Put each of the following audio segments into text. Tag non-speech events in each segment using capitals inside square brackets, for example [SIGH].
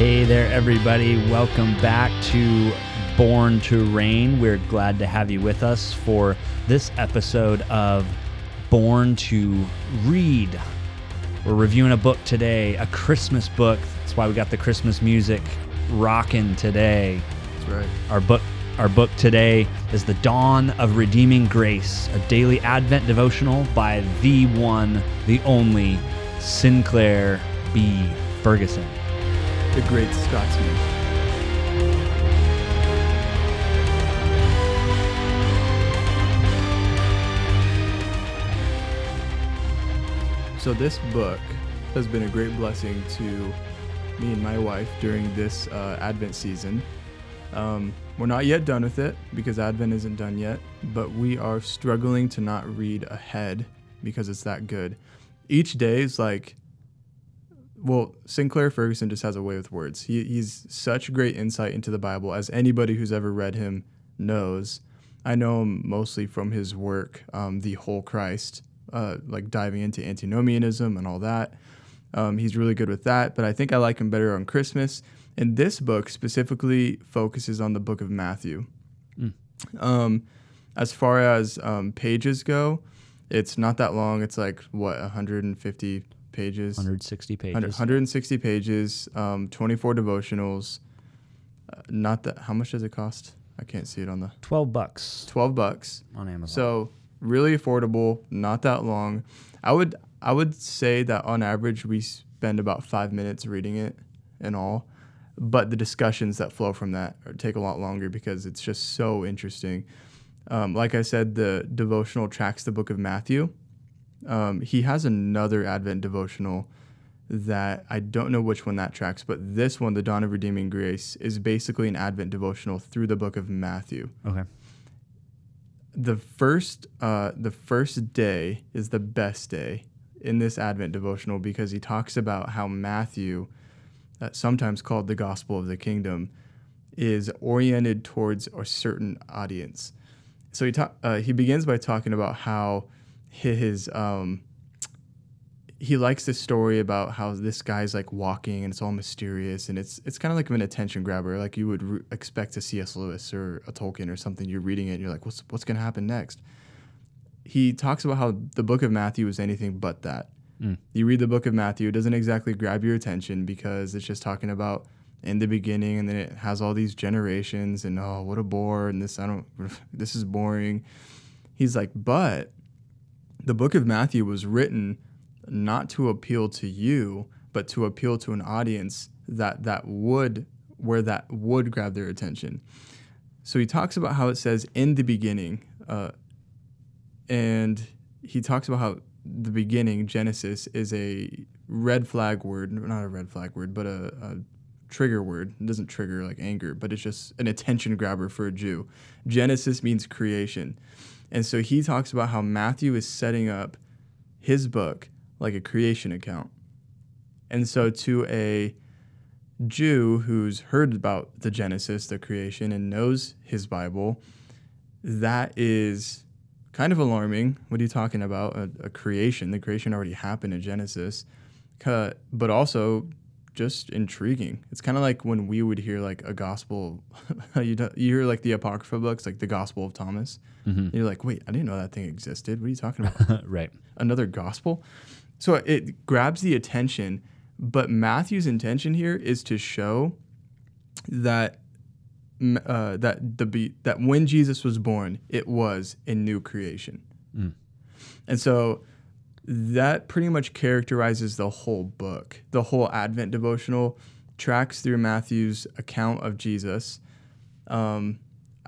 Hey there, everybody. Welcome back to Born to Reign. We're glad to have you with us for this episode of Born to Read. We're reviewing a book today, a Christmas book. That's why we got the Christmas music rocking today. That's right. Our book our book today is The Dawn of Redeeming Grace, a daily Advent devotional by the one, the only Sinclair B. Ferguson. The great Scotsman. So this book has been a great blessing to me and my wife during this uh, Advent season. Um, we're not yet done with it because Advent isn't done yet, but we are struggling to not read ahead because it's that good. Each day is like, well, Sinclair Ferguson just has a way with words. He, he's such great insight into the Bible, as anybody who's ever read him knows. I know him mostly from his work, um, The Whole Christ, uh, like diving into antinomianism and all that. Um, he's really good with that, but I think I like him better on Christmas. And this book specifically focuses on the book of Matthew. Um, as far as um, pages go, it's not that long. It's like, what, 150 pages? 160 pages. 100 160 pages, um, 24 devotionals. Uh, not that, how much does it cost? I can't see it on the 12 bucks 12 bucks. on Amazon. So really affordable, not that long. I would I would say that on average we spend about five minutes reading it in all, but the discussions that flow from that are- take a lot longer because it's just so interesting. Um, like I said, the devotional tracks the book of Matthew. Um, he has another Advent devotional that I don't know which one that tracks, but this one, the Dawn of Redeeming Grace, is basically an Advent devotional through the book of Matthew okay. the first uh, the first day is the best day in this Advent devotional because he talks about how Matthew, uh, sometimes called the Gospel of the Kingdom, is oriented towards a certain audience. So he ta- uh, he begins by talking about how his um, he likes this story about how this guy's like walking and it's all mysterious and it's it's kind of like an attention grabber like you would re- expect a C.S. Lewis or a Tolkien or something you're reading it and you're like what's what's going to happen next he talks about how the book of Matthew is anything but that Mm. you read the book of Matthew it doesn't exactly grab your attention because it's just talking about in the beginning and then it has all these generations and oh what a bore and this I don't [LAUGHS] this is boring he's like but the book of Matthew was written not to appeal to you, but to appeal to an audience that that would where that would grab their attention. So he talks about how it says in the beginning, uh, and he talks about how the beginning Genesis is a red flag word, not a red flag word, but a, a trigger word. It doesn't trigger like anger, but it's just an attention grabber for a Jew. Genesis means creation. And so he talks about how Matthew is setting up his book like a creation account. And so to a Jew who's heard about the Genesis, the creation, and knows his Bible, that is kind of alarming. What are you talking about? A, a creation. The creation already happened in Genesis. But also just intriguing. It's kind of like when we would hear like a gospel, [LAUGHS] you, do- you hear like the Apocrypha books, like the Gospel of Thomas. Mhm. You're like, wait, I didn't know that thing existed. What are you talking about? [LAUGHS] right. Another gospel? So it grabs the attention, but Matthew's intention here is to show that uh, that the be- that when Jesus was born, it was a new creation, Mm. and so that pretty much characterizes the whole book. The whole Advent devotional tracks through Matthew's account of Jesus. Um,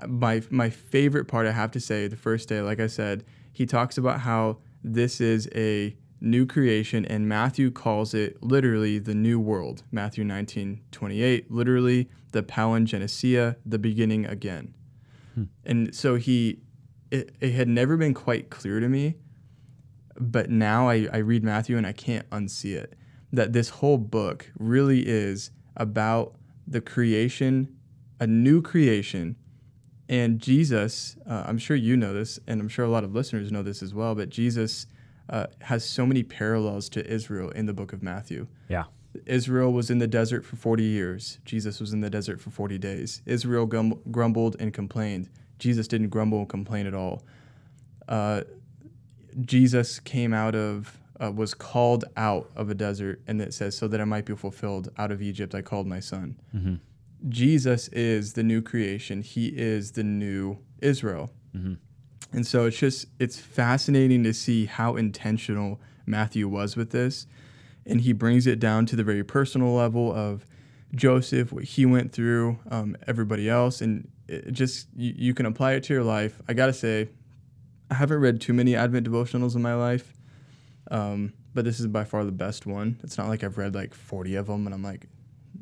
my my favorite part, I have to say, the first day, like I said, he talks about how this is a new creation, and Matthew calls it literally the new world. Matthew 19, 28, literally the palingenesia, the beginning again. And so he, it, it had never been quite clear to me, but now I, I read Matthew and I can't unsee it. That this whole book really is about the creation, a new creation. And Jesus, uh, I'm sure you know this, and I'm sure a lot of listeners know this as well, but Jesus uh, has so many parallels to Israel in the book of Matthew. Yeah. Israel was in the desert for 40 years. Jesus was in the desert for 40 days. Israel grumbled and complained. Jesus didn't grumble and complain at all. Uh, Jesus came out of, uh, was called out of a desert, and it says, so that it might be fulfilled. Out of Egypt, I called my son. Mm-hmm. Jesus is the new creation. He is the new Israel. Mm-hmm. And so it's just, it's fascinating to see how intentional Matthew was with this. And he brings it down to the very personal level of Joseph, what he went through, um, everybody else. And it just, you, you can apply it to your life. I got to say, I haven't read too many Advent devotionals in my life, um, but this is by far the best one. It's not like I've read like 40 of them and I'm like,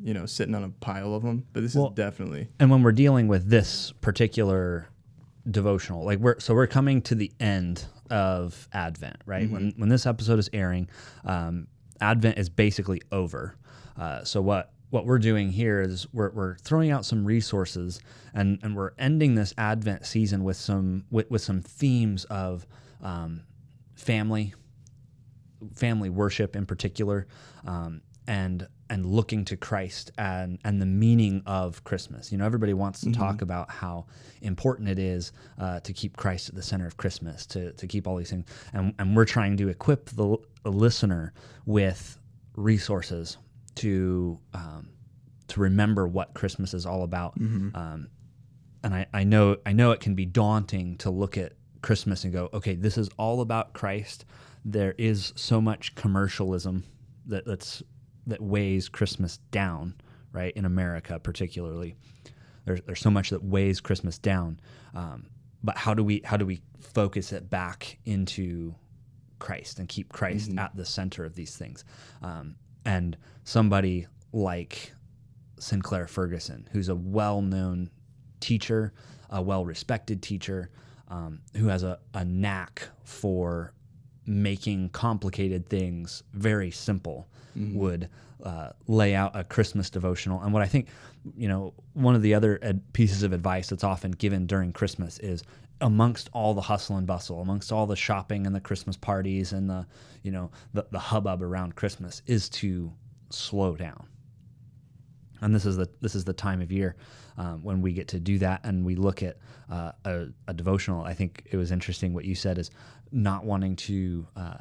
you know, sitting on a pile of them, but this Well, is definitely. And when we're dealing with this particular devotional, like we're so we're coming to the end of Advent, right? When when this episode is airing, um, Advent is basically over. Uh, so what what we're doing here is we're, we're throwing out some resources and, and we're ending this Advent season with some with, with some themes of um, family, family worship in particular, um, and and looking to Christ and and the meaning of Christmas. You know, everybody wants to talk about how important it is uh, to keep Christ at the center of Christmas, to to keep all these things, and and we're trying to equip the, the listener with resources to um, to remember what Christmas is all about. Um, and I, I know I know it can be daunting to look at Christmas and go, okay, this is all about Christ. There is so much commercialism that that's that weighs Christmas down, right? In America, particularly, there's there's so much that weighs Christmas down. Um, but how do we how do we focus it back into Christ and keep Christ at the center of these things? Um, and somebody like Sinclair Ferguson, who's a well-known teacher, a well-respected teacher, um, who has a, a knack for making complicated things very simple, would uh, lay out a Christmas devotional. And what I think, you know, one of the other ad- pieces of advice that's often given during Christmas is amongst all the hustle and bustle, amongst all the shopping and the Christmas parties and the, you know, the, the hubbub around Christmas, is to slow down. And this is the this is the time of year um, when we get to do that and we look at uh, a, a devotional. I think it was interesting what you said is not wanting to uh,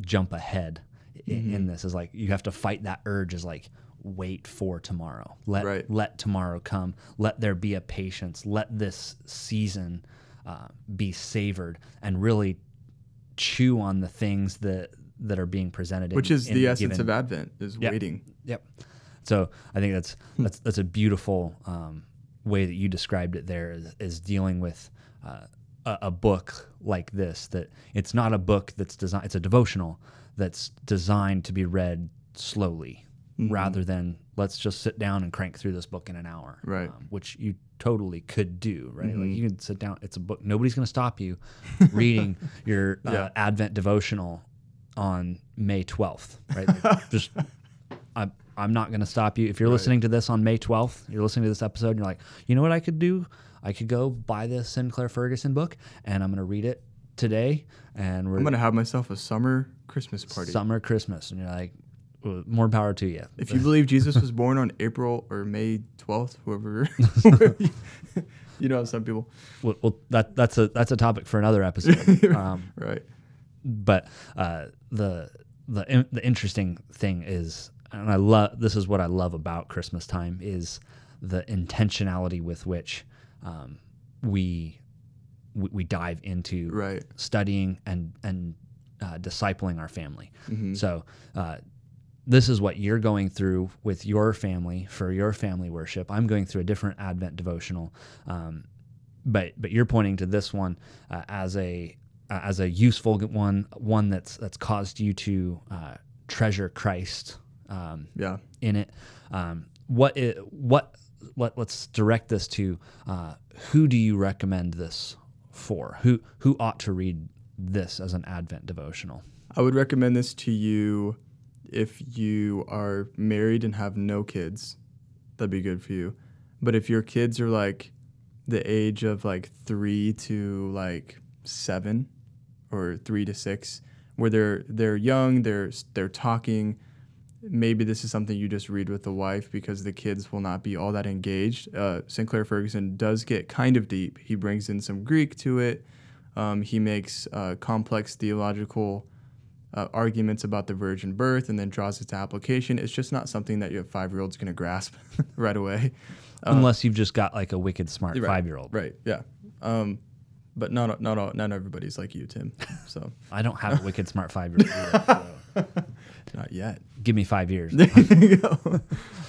jump ahead in, in this is like you have to fight that urge is like wait for tomorrow. Let Right. let tomorrow come. Let there be a patience. Let this season uh, be savored and really chew on the things that that are being presented Which in- is in the essence given- of Advent, is Yep. waiting. Yep. So I think that's that's that's a beautiful um, way that you described it. There is, is dealing with uh, a, a book like this. That it's not a book that's designed. It's a devotional that's designed to be read slowly, rather than let's just sit down and crank through this book in an hour. Right. Um, which you totally could do. Right. Like you can sit down. It's a book. Nobody's going to stop you [LAUGHS] reading your uh, Advent devotional on May twelfth. Right. [LAUGHS] Like, just I'm, I'm not going to stop you. If you're listening to this on May 12th, you're listening to this episode, and you're like, you know what I could do? I could go buy this Sinclair Ferguson book, and I'm going to read it today, and we're I'm gonna have myself a summer Christmas party. summer Christmas, and you're like, more power to you. If you believe Jesus was born on April or May 12th, whoever, [LAUGHS] you know, some people, well, well, that that's a that's a topic for another episode. [LAUGHS] um, right? but uh, the the in- the interesting thing is, and I love this is what I love about Christmas time is the intentionality with which um, we, we we dive into Right. studying and and uh, discipling our family. Mm-hmm. So. Uh, this is what you're going through with your family for your family worship. I'm going through a different Advent devotional, um, but but you're pointing to this one uh, as a uh, as a useful one, one that's that's caused you to uh, treasure Christ um, Yeah. in it. Um, what let, let's direct this to uh, who do you recommend this for? Who who ought to read this as an Advent devotional? I would recommend this to you if you are married and have no kids. That'd be good for you. But if your kids are like the age of like three to like seven or three to six, where they're they're young, they're they're talking, maybe this is something you just read with the wife because the kids will not be all that engaged. Uh, Sinclair Ferguson does get kind of deep. He brings in some Greek to it. Um, he makes uh, complex theological uh, arguments about the virgin birth and then draws it to application. It's just not something that your five year old's going to grasp [LAUGHS] right away. Unless you've just got like a wicked smart Right, five year old. Right. Yeah. Um, but not not all, not everybody's like you, Tim. So [LAUGHS] I don't have a wicked smart five year old. [LAUGHS] not yet. Give me five years. There you go.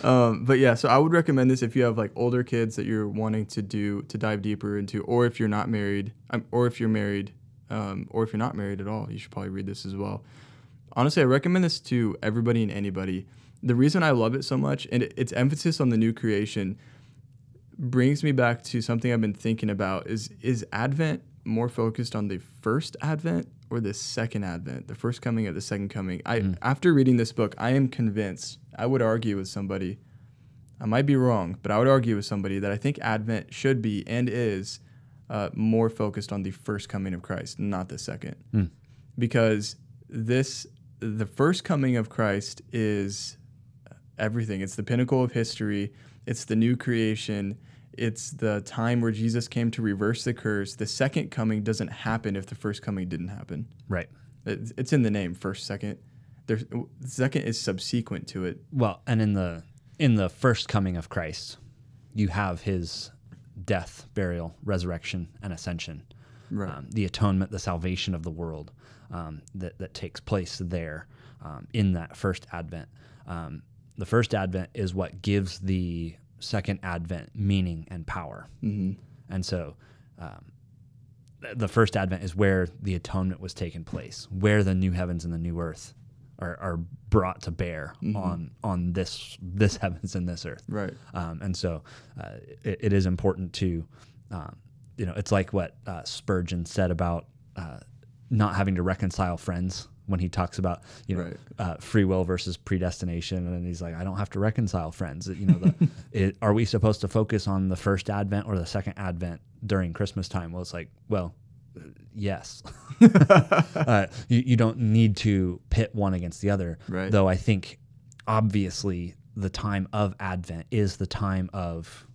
um, but yeah, so I would recommend this if you have like older kids that you're wanting to do to dive deeper into, or if you're not married, um, or if you're married, um, or if you're not married at all, you should probably read this as well. Honestly, I recommend this to everybody and anybody. The reason I love it so much, and its emphasis on the new creation, brings me back to something I've been thinking about: is is Advent more focused on the first Advent or the second Advent, the first coming or the second coming? I after reading this book, I am convinced. I would argue with somebody. I might be wrong, but I would argue with somebody that I think Advent should be and is uh, more focused on the first coming of Christ, not the second, because this the first coming of Christ is everything. It's the pinnacle of history. It's the new creation. It's the time where Jesus came to reverse the curse. The second coming doesn't happen if the first coming didn't happen. right. It's it's in the name, first, second. There's second is subsequent to it. Well, and in the in the first coming of Christ, you have his death, burial, resurrection, and ascension. Right. Um, the atonement, the salvation of the world um, that that takes place there um, in that first advent. Um, the first advent is what gives the second advent meaning and power. Mm-hmm. And so um, th- the first advent is where the atonement was taking place, where the new heavens and the new earth are, are brought to bear on on this this [LAUGHS] heavens and this earth. Right. Um, and so uh, it, it is important to, um, you know, it's like what uh, Spurgeon said about uh, not having to reconcile friends when he talks about, you know, Right. uh, free will versus predestination. And he's like, I don't have to reconcile friends. You know, the, [LAUGHS] it, are we supposed to focus on the first advent or the second advent during Christmas time? Well, it's like, well, uh, yes. [LAUGHS] [LAUGHS] uh, you, you don't need to pit one against the other. Right. Though I think obviously the time of Advent is the time of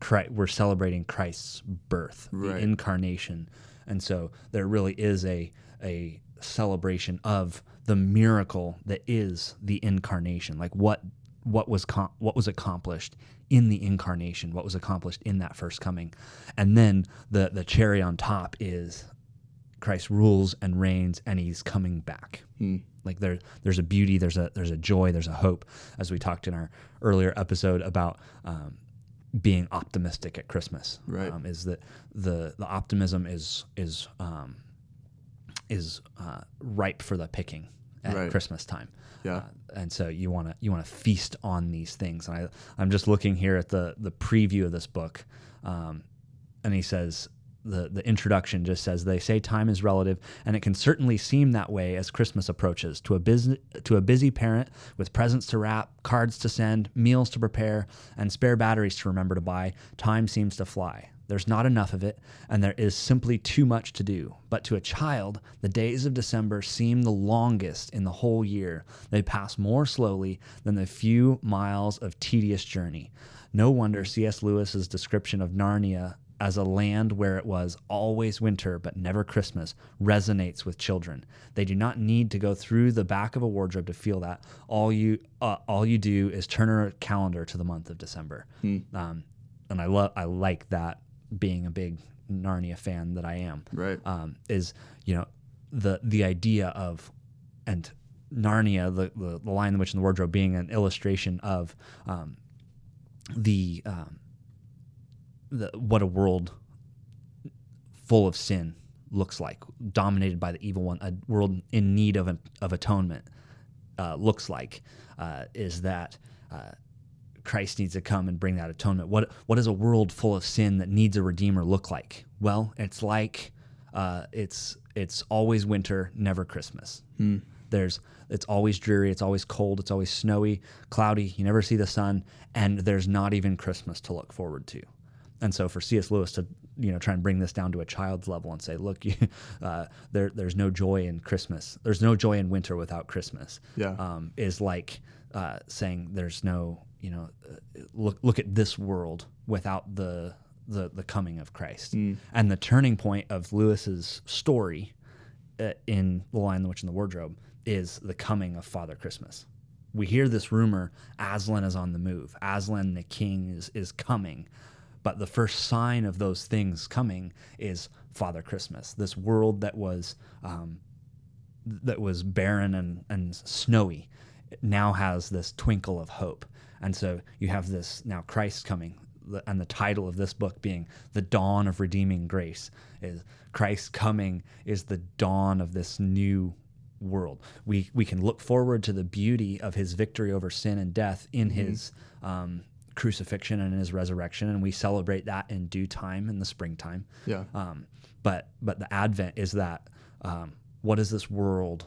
Christ. We're celebrating Christ's birth, the incarnation, and so there really is a a celebration of the miracle that is the incarnation. Like what what was com- what was accomplished in the incarnation, what was accomplished in that first coming, and then the the cherry on top is Christ rules and reigns, and He's coming back. Like there, there's a beauty, there's a there's a joy, there's a hope, as we talked in our earlier episode about um, being optimistic at Christmas. Right. Um, is that the the optimism is is um, is uh, ripe for the picking at Right. Christmas time. Yeah. Uh, and so you want to you want to feast on these things. And I I'm just looking here at the the preview of this book, um, and he says the the introduction just says they say time is relative, and it can certainly seem that way as Christmas approaches. To a busy to a busy parent with presents to wrap, cards to send, meals to prepare, and spare batteries to remember to buy, time seems to fly. There's not enough of it, and there is simply too much to do. But to a child, the days of December seem the longest in the whole year. They pass more slowly than the few miles of tedious journey. No wonder C.S. Lewis's description of Narnia as a land where it was always winter but never Christmas resonates with children. They do not need to go through the back of a wardrobe to feel that. All you uh, all you do is turn a calendar to the month of December. Um, and I love I like that being a big Narnia fan that I am. Right. Um, is you know the the idea of and Narnia the, the the Lion, the Witch, and the Wardrobe being an illustration of um, the um, the what a world full of sin looks like, dominated by the evil one, a world in need of an, of atonement uh, looks like, uh, is that uh, Christ needs to come and bring that atonement. What what does a world full of sin that needs a redeemer look like? Well, it's like uh, it's it's always winter, never Christmas. There's it's always dreary, it's always cold, it's always snowy, cloudy. You never see the sun, and there's not even Christmas to look forward to. And so for C.S. Lewis to you know try and bring this down to a child's level and say, look, [LAUGHS] you, uh, there there's no joy in Christmas. There's no joy in winter without Christmas. Yeah. Um, is like uh, saying there's no you know uh, look look at this world without the the the coming of Christ. And the turning point of Lewis's story uh, in The Lion, the Witch, and the Wardrobe is the coming of Father Christmas. We hear this rumor Aslan is on the move. Aslan the king is is coming. But the first sign of those things coming is Father Christmas. This world that was um, that was barren and, and snowy now has this twinkle of hope. And so you have this now Christ coming, and the title of this book being The Dawn of Redeeming Grace is Christ coming is the dawn of this new world. We, we can look forward to the beauty of his victory over sin and death in his um, crucifixion and his resurrection, and we celebrate that in due time in the springtime. Yeah. Um, but but the Advent is that um, what is this world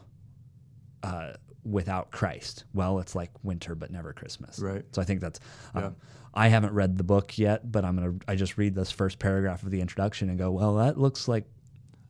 uh, without Christ? Well, it's like winter, but never Christmas. Right. So I think that's. Um, Yeah. I haven't read the book yet, but I'm gonna. I just read this first paragraph of the introduction and go, well, that looks like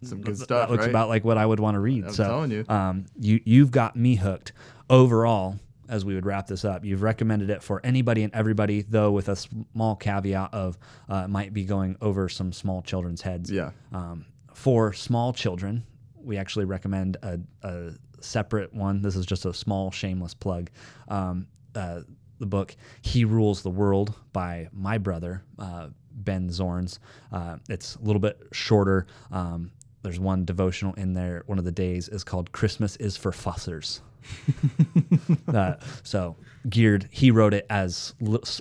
Some good that stuff, looks right? about like what I would want to read. I'm so telling you. um, you you've got me hooked. Overall, as we would wrap this up, you've recommended it for anybody and everybody, though with a small caveat of uh, it might be going over some small children's heads. Yeah. Um, for small children, we actually recommend a, a separate one. This is just a small, shameless plug. Um, uh, the book "He Rules the World" by my brother uh, Ben Zornes. Uh, it's a little bit shorter. Um, there's one devotional in there. One of the days is called "Christmas is for Fussers." [LAUGHS] uh, so geared, he wrote it as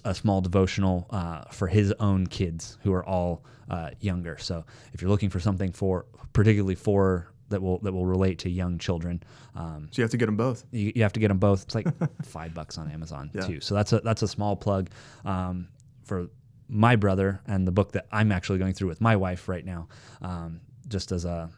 a small devotional uh, for his own kids who are all uh, younger. So if you're looking for something for particularly for that will that will relate to young children, um, So you have to get them both. you, you have to get them both. It's like [LAUGHS] five bucks on Amazon Yeah. too. So that's a that's a small plug um, for my brother and the book that I'm actually going through with my wife right now, um, just as a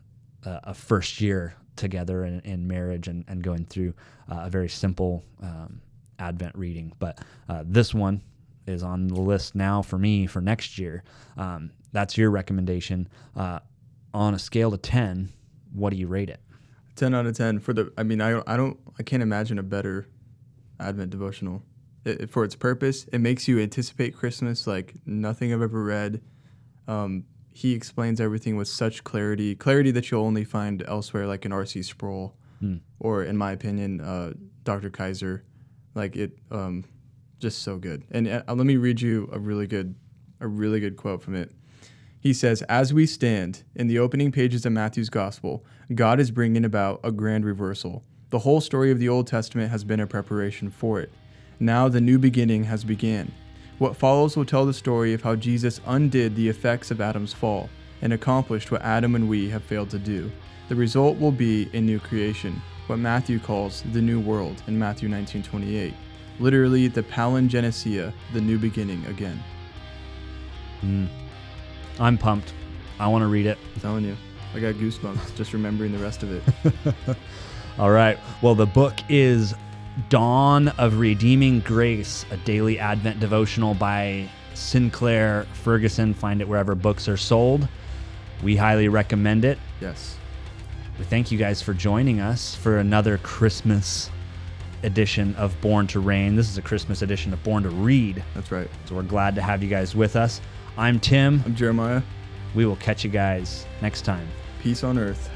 a a first year together in, in marriage and, and going through uh, a very simple um, Advent reading. But uh, this one is on the list now for me for next year. Um, that's your recommendation. Uh, on a scale to 10, what do you rate it? 10 out of 10 for the i mean i i don't i can't imagine a better advent devotional it- for its purpose it makes you anticipate christmas like nothing i've ever read um, he explains everything with such clarity clarity that you'll only find elsewhere like in rc sproul or in my opinion uh, dr kaiser like it um, just so good and uh, let me read you a really good a really good quote from it he says, As we stand in the opening pages of Matthew's gospel, God is bringing about a grand reversal. The whole story of the Old Testament has been a preparation for it. Now the new beginning has began. What follows will tell the story of how Jesus undid the effects of Adam's fall and accomplished what Adam and we have failed to do. The result will be a new creation, what Matthew calls the new world in Matthew 19:28. Literally the palingenesia, the new beginning again. Hmm. I'm pumped. I want to read it. I'm telling you. I got goosebumps just remembering the rest of it. [LAUGHS] All right. Well, the book is Dawn of Redeeming Grace, a daily Advent devotional by Sinclair Ferguson. Find it wherever books are sold. We highly recommend it. Yes. We thank you guys for joining us for another Christmas edition of Born to Reign. This is a Christmas edition of Born to Read. That's right. So we're glad to have you guys with us. I'm Tim. I'm Jeremiah. We will catch you guys next time. Peace on earth.